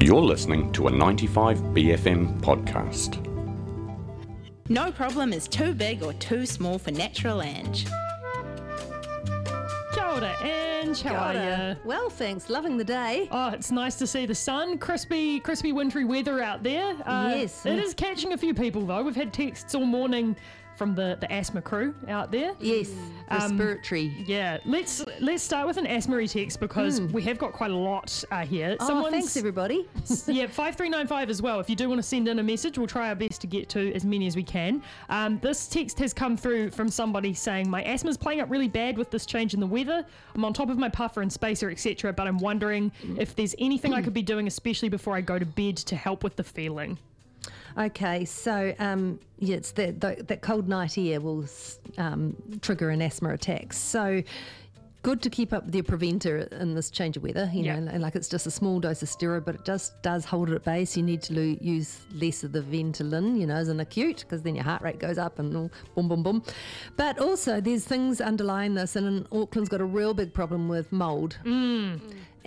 You're listening to a 95BFM podcast. No problem is too big or too small for Natural Ange. Kia ora, Ange. How are you? Well, thanks. Loving the day. Oh, it's nice to see the sun. Crispy, crispy wintry weather out there. Uh, Yes. It is catching a few people, though. We've had texts all morning from the, the asthma crew out there. Yes, Um, respiratory. Yeah, let's let's start with an asthma text because we have got quite a lot uh, here. Oh, thanks, everybody. yeah, 5395 as well. If you do want to send in a message, we'll try our best to get to as many as we can. Um, this text has come through from somebody saying, My asthma's playing up really bad with this change in the weather. I'm on top of my puffer and spacer, etc., but I'm wondering if there's anything I could be doing, especially before I go to bed, to help with the feeling. Okay, so um, yeah, it's that that that cold night air will um, trigger an asthma attack. So. Good to keep up with your preventer in this change of weather. You Yeah. know, and like it's just a small dose of steroid, but it just does hold it at bay. So you need to lo- use less of the Ventolin, you know, as an acute, because then your heart rate goes up and all boom, boom, boom. But also, there's things underlying this, and Auckland's got a real big problem with mold.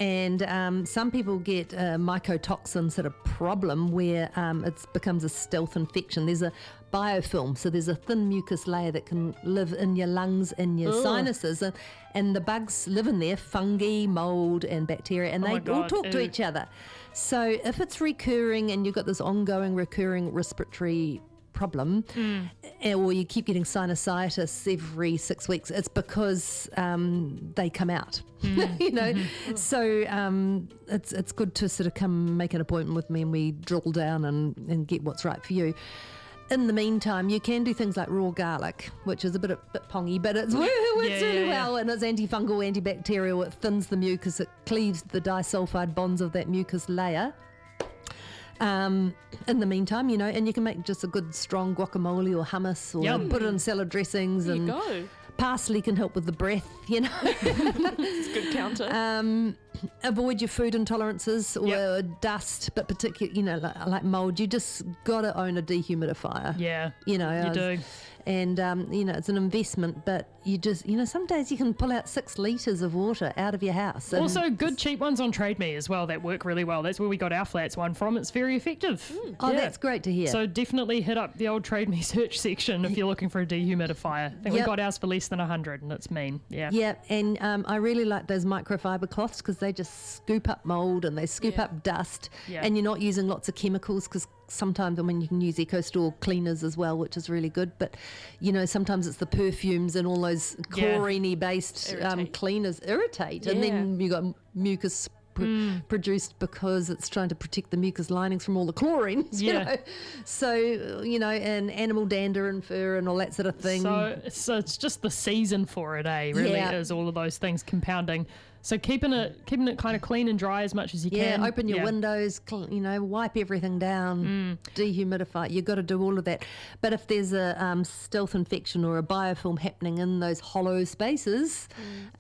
And um, some people get a mycotoxin sort of problem where um, it becomes a stealth infection. There's a biofilm, so there's a thin mucus layer that can live in your lungs, in your sinuses, and, and the bugs live in there fungi, mold, and bacteria, and Oh they all God, talk to each other. So if it's recurring and you've got this ongoing, recurring respiratory problem, eh, or you keep getting sinusitis every six weeks, it's because um, they come out. you know, so um, it's it's good to sort of come make an appointment with me and we drill down and, and get what's right for you. In the meantime, you can do things like raw garlic, which is a bit, a bit pongy, but it's, it works Yeah, really yeah, yeah. well and it's antifungal, antibacterial. It thins the mucus, it cleaves the disulfide bonds of that mucus layer. Um, in the meantime, you know, and you can make just a good strong guacamole or hummus or Yum. put it in salad dressings There you and go. parsley can help with the breath, you know. It's a good counter. um, avoid your food intolerances or Yep. dust, but particularly, you know, like, like mold. You just got to own a dehumidifier. Yeah, You know, you was- do. And um, you know it's an investment, but you just you know some days you can pull out six liters of water out of your house. Also, good cheap ones on Trade Me as well that work really well. That's where we got our flats one from. It's very effective. oh, Yeah. that's great to hear. So definitely hit up the old Trade Me search section if you're looking for a dehumidifier. I think we Yep. got ours for less than a hundred, and it's mean. Yeah. Yeah, and um, I really like those microfiber cloths because they just scoop up mold and they scoop Yeah. up dust, Yeah. and you're not using lots of chemicals because sometimes I mean you can use Eco Store cleaners as well, which is really good. But you know sometimes it's the perfumes and all those Yeah. chlorine based um, cleaners irritate, and then you got mucus. Pr- Mm. Produced because it's trying to protect the mucus linings from all the chlorines, you Yeah. know. So you know, and animal dander and fur and all that sort of thing. So, so it's just the season for it, eh? Really Yeah. is all of those things compounding. So keeping it keeping it kind of clean and dry as much as you Yeah, can. Yeah, open your Yeah. windows, cl- you know, wipe everything down, dehumidify. You've got to do all of that. But if there's a um, stealth infection or a biofilm happening in those hollow spaces,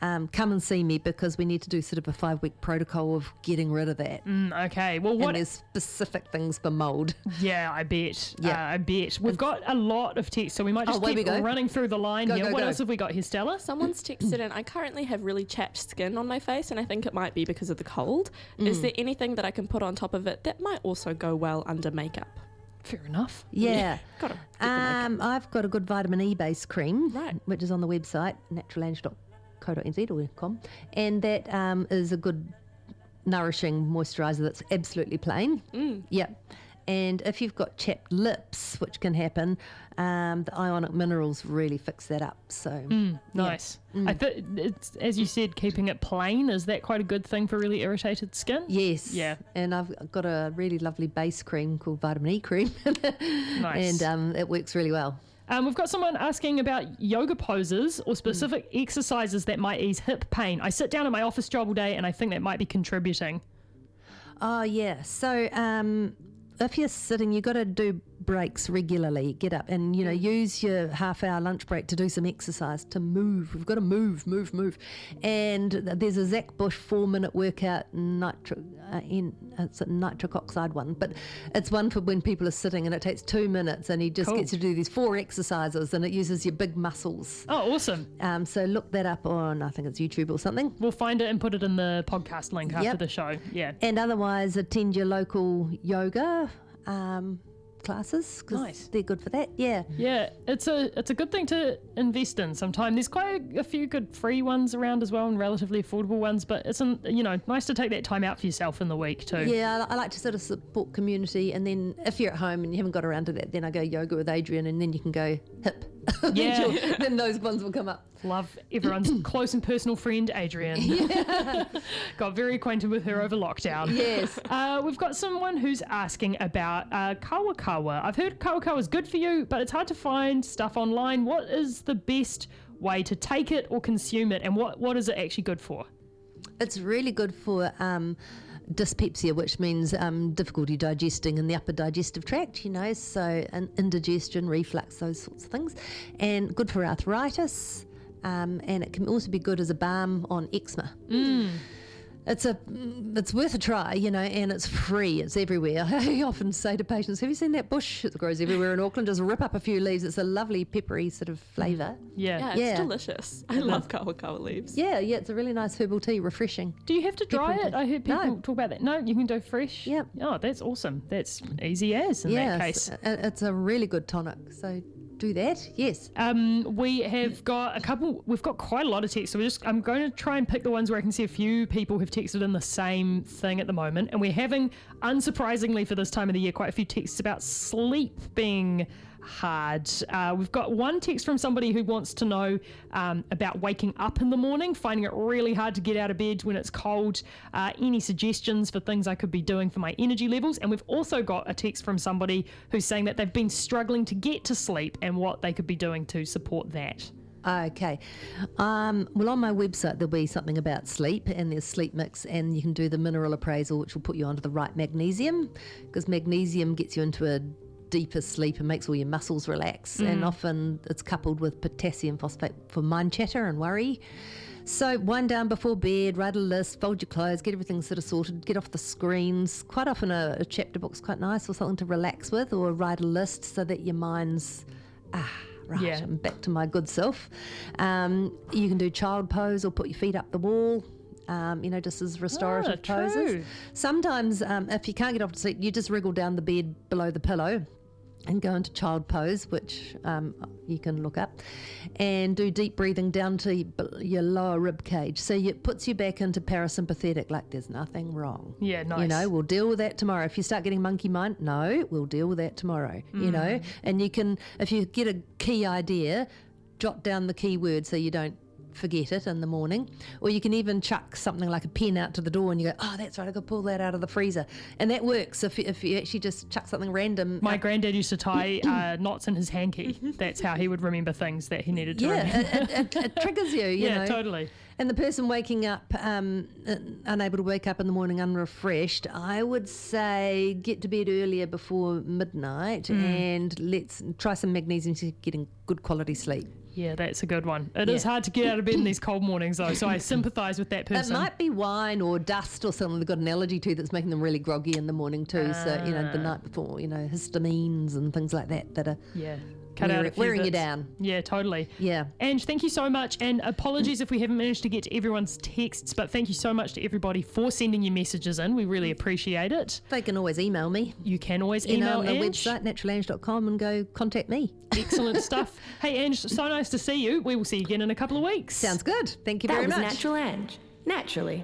um, come and see me because we need to do sort of a five week protocol of getting rid of that. Mm, okay. Well, And what? there's specific things for mold. Yeah, I bet. Yeah. Uh, I bet. We've got a lot of text, so we might Oh, just away we keep go. running through the line Go, here. go, what go. else have we got here, Stella? Someone's texted in, I currently have really chapped skin on my face, and I think it might be because of the cold. Is there anything that I can put on top of it that might also go well under makeup? Fair enough. Yeah. Gotta get the makeup. Um, I've got a good vitamin E based cream, Right. which is on the website naturalange.co.nz or com, and that um, is a good nourishing moisturiser that's absolutely plain. Mm. Yep. And if you've got chapped lips, which can happen, um, the ionic minerals really fix that up. So Mm, nice. I think it's as you said, keeping it plain is that quite a good thing for really irritated skin. yes, Yeah. And I've got a really lovely base cream called vitamin E cream, Nice. and um, it works really well. Um, we've got someone asking about yoga poses or specific exercises that might ease hip pain. I sit down at my office job all day, and I think that might be contributing. Oh yeah. So um, if you're sitting, you've got to do breaks regularly. Get up and you know use your half hour lunch break to do some exercise to move. We've got to move, move, move. And there's a Zach Bush four minute workout nitro, uh, in it's a nitric oxide one, but it's one for when people are sitting and it takes two minutes and he just Cool. gets you to do these four exercises and it uses your big muscles. Oh, awesome. Um, so look that up on I think it's YouTube or something. We'll find it and put it in the podcast link after Yep. the show. Yeah. And otherwise, attend your local yoga um, classes because Nice. they're good for that. Yeah. Yeah, it's a it's a good thing to invest in sometime. There's quite a, a few good free ones around as well and relatively affordable ones, but it's an, you know nice to take that time out for yourself in the week too. Yeah, I I like to sort of support community, and then if you're at home and you haven't got around to that, then I go yoga with Adriene, and then you can go hip. Then Yeah. then those ones will come up. Love everyone's close and personal friend Adriene. Yeah. Got very acquainted with her over lockdown. Yes. Uh, we've got someone who's asking about uh, kawakawa. I've heard kawakawa is good for you, but it's hard to find stuff online. What is the best way to take it or consume it, and what, what is it actually good for? It's really good for um, dyspepsia, which means um, difficulty digesting in the upper digestive tract, you know, so indigestion, reflux, those sorts of things. And good for arthritis. Um, and it can also be good as a balm on eczema. It's a, it's worth a try, you know, and it's free. It's everywhere. I often say to patients, "Have you seen that bush that grows everywhere in Auckland? Just rip up a few leaves. It's a lovely peppery sort of flavour. Yeah. Yeah, it's Yeah. delicious. I love kawakawa leaves. Yeah, yeah, it's a really nice herbal tea, refreshing. Do you have to dry Different it? I heard people No. talk about that. No, you can do fresh. Yep. Oh, that's awesome. That's easy as in that case. Yes, it's a really good tonic. So do that. Yes. Um, we have got a couple. We've got quite a lot of texts. So we're just. I'm going to try and pick the ones where I can see a few people have texted in the same thing at the moment, and we're having, unsurprisingly for this time of the year, quite a few texts about sleep being hard. Uh, we've got one text from somebody who wants to know um, about waking up in the morning, finding it really hard to get out of bed when it's cold. Uh, any suggestions for things I could be doing for my energy levels? And we've also got a text from somebody who's saying that they've been struggling to get to sleep and what they could be doing to support that. Okay. Um, well, on my website, there'll be something about sleep, and there's sleep mix, and you can do the mineral appraisal, which will put you onto the right magnesium, because magnesium gets you into a deeper sleep and makes all your muscles relax. And often it's coupled with potassium phosphate for mind chatter and worry. So wind down before bed, write a list, fold your clothes, get everything sort of sorted, get off the screens. Quite often a, a chapter book's quite nice or something to relax with, or write a list so that your mind's ah right, Yeah. I'm back to my good self. Um, you can do child pose or put your feet up the wall. Um, you know, just as restorative true. poses. Sometimes, um, if you can't get off to sleep, you just wriggle down the bed below the pillow and go into child pose, which um, you can look up, and do deep breathing down to your lower rib cage. So it puts you back into parasympathetic, like there's nothing wrong. Yeah, nice. You know, we'll deal with that tomorrow. If you start getting monkey mind, no, we'll deal with that tomorrow. You know, and you can, if you get a key idea, jot down the key word so you don't forget it in the morning. Or you can even chuck something like a pen out to the door and you go, oh, that's right, I could pull that out of the freezer. And that works if, you- if you actually just chuck something random. My out- granddad used to tie uh, knots in his hanky. That's how he would remember things that he needed to yeah, remember. it, it, it, triggers you, you yeah, know. totally. And the person waking up, um, uh, unable to wake up in the morning unrefreshed, I would say get to bed earlier before midnight Hmm. and let's try some magnesium to get in good quality sleep. Yeah, that's a good one. It is Yeah. hard to get out of bed in these cold mornings, though, so I sympathise with that person. It might be wine or dust or something they've got an allergy to that's making them really groggy in the morning too. so, you know, the Ah. night before, you know, histamines and things like that that are Yeah, cut out a wearing, few wearing you down. Yeah, totally. Yeah. And thank you so much. And apologies if we haven't managed to get to everyone's texts, but thank you so much to everybody for sending your messages in. We really appreciate it. They can always email me. You can always You know, email on the Ange. website, naturalange.com, and go contact me. Excellent stuff. Hey, Ange, so nice to see you. We will see you again in a couple of weeks. Sounds good. Thank you That very was much. Natural Ange. Naturally.